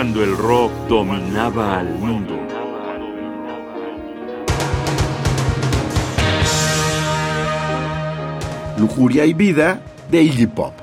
cuando el rock dominaba al mundo. Lujuria y vida de Iggy Pop.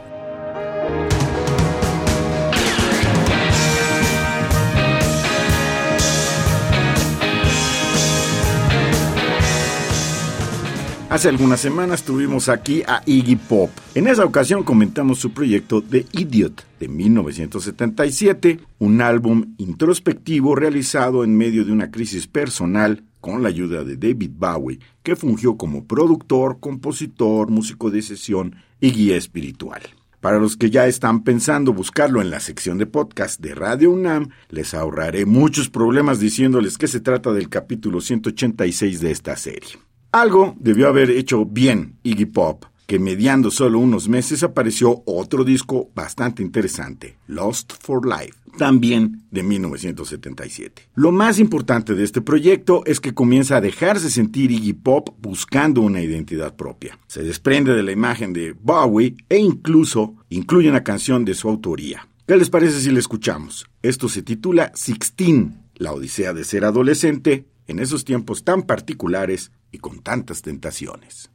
Hace algunas semanas tuvimos aquí a Iggy Pop. En esa ocasión comentamos su proyecto The Idiot de 1977, un álbum introspectivo realizado en medio de una crisis personal con la ayuda de David Bowie, que fungió como productor, compositor, músico de sesión y guía espiritual. Para los que ya están pensando buscarlo en la sección de podcast de Radio UNAM, les ahorraré muchos problemas diciéndoles que se trata del capítulo 186 de esta serie. Algo debió haber hecho bien Iggy Pop, que mediando solo unos meses apareció otro disco bastante interesante, Lost for Life, también de 1977. Lo más importante de este proyecto es que comienza a dejarse sentir Iggy Pop buscando una identidad propia. Se desprende de la imagen de Bowie e incluso incluye una canción de su autoría. ¿Qué les parece si la escuchamos? Esto se titula Sixteen, la odisea de ser adolescente en esos tiempos tan particulares y con tantas tentaciones.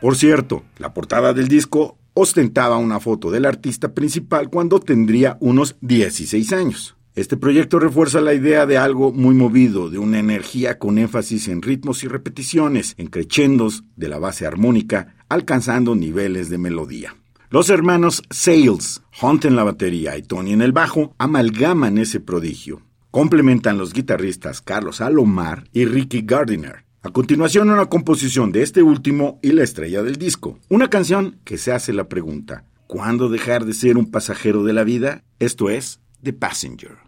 Por cierto, la portada del disco ostentaba una foto del artista principal cuando tendría unos 16 años. Este proyecto refuerza la idea de algo muy movido, de una energía con énfasis en ritmos y repeticiones, en crescendos de la base armónica, alcanzando niveles de melodía. Los hermanos Sales, Hunt en la batería y Tony en el bajo, amalgaman ese prodigio. Complementan los guitarristas Carlos Alomar y Ricky Gardiner. A continuación, una composición de este último y la estrella del disco. Una canción que se hace la pregunta, ¿cuándo dejar de ser un pasajero de la vida? Esto es The Passenger.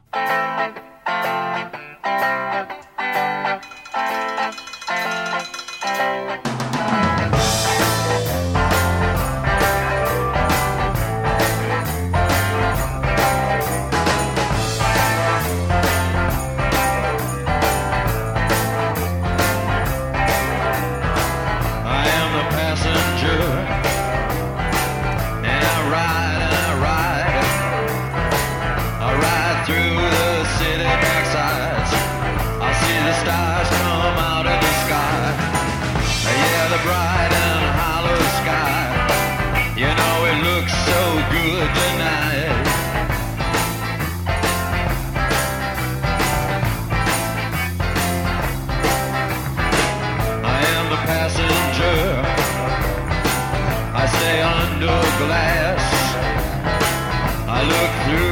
could deny. I am a passenger. I stay under glass. I look through.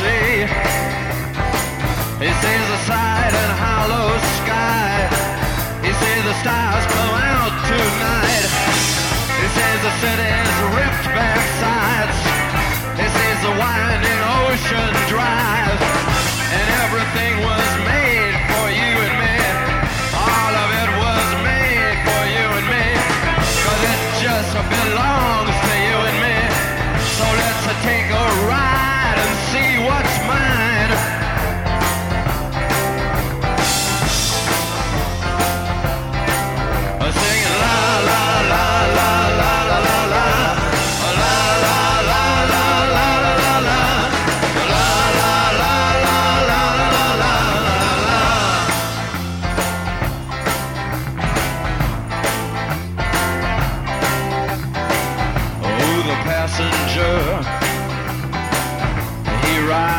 See? He sees the side and hollow sky. He sees the stars come out tonight. He sees the city's ripped back sides. He sees the winding ocean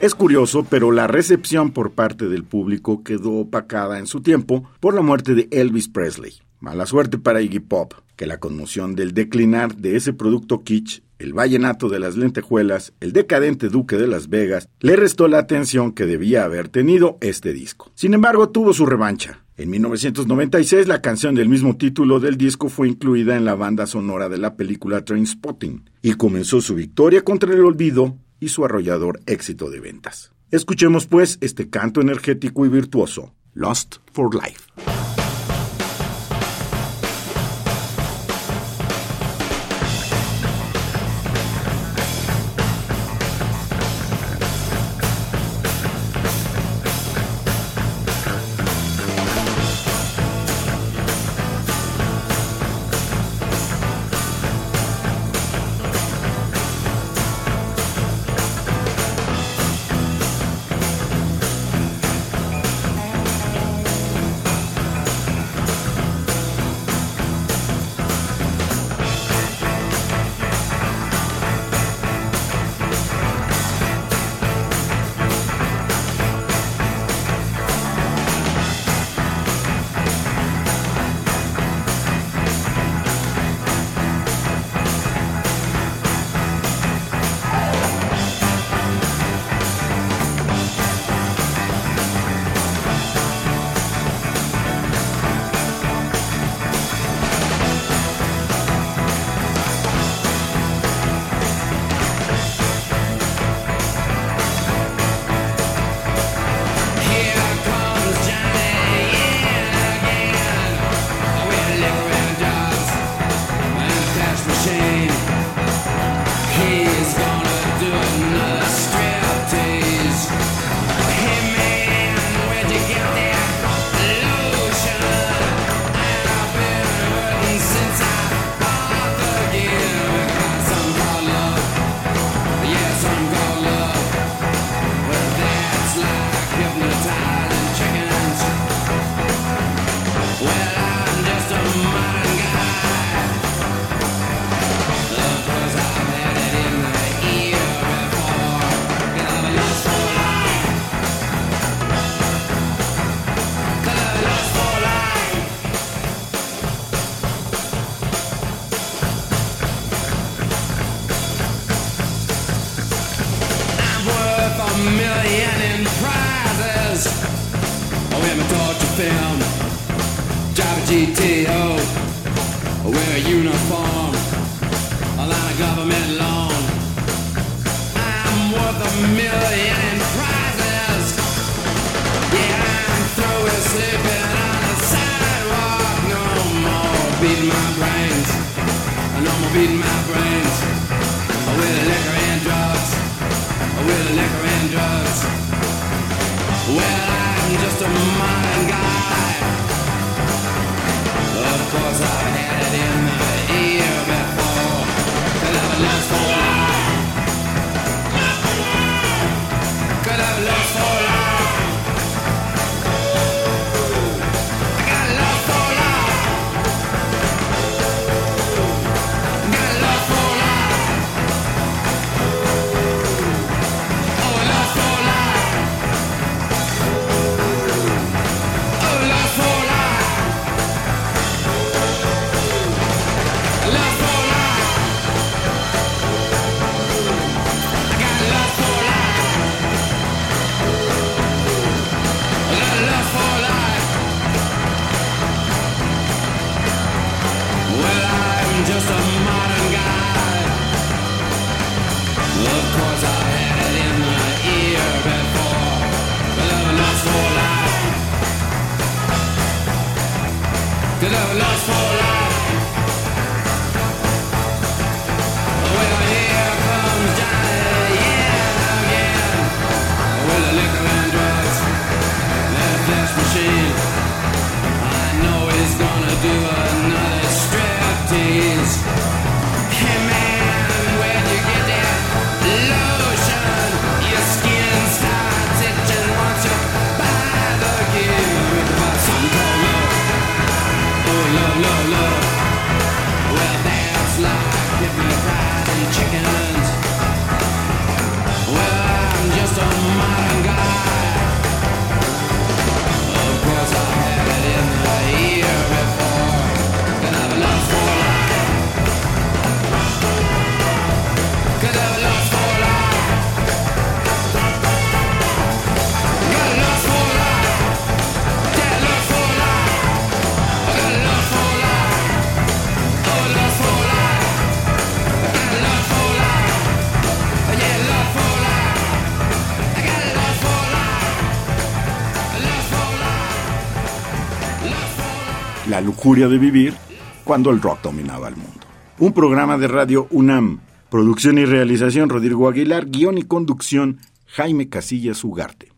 Es curioso, pero la recepción por parte del público quedó opacada en su tiempo por la muerte de Elvis Presley. Mala suerte para Iggy Pop, que la conmoción del declinar de ese producto kitsch, el vallenato de las lentejuelas, el decadente Duque de Las Vegas, le restó la atención que debía haber tenido este disco. Sin embargo, tuvo su revancha. En 1996, la canción del mismo título del disco fue incluida en la banda sonora de la película Trainspotting y comenzó su victoria contra el olvido y su arrollador éxito de ventas. Escuchemos pues este canto energético y virtuoso, Lost for Life. uniform. love, love, love. Well, that's love. Give me a fried chicken. lujuria de vivir cuando el rock dominaba el mundo. Un programa de radio UNAM. Producción y realización Rodrigo Aguilar, guion y conducción Jaime Casillas Ugarte.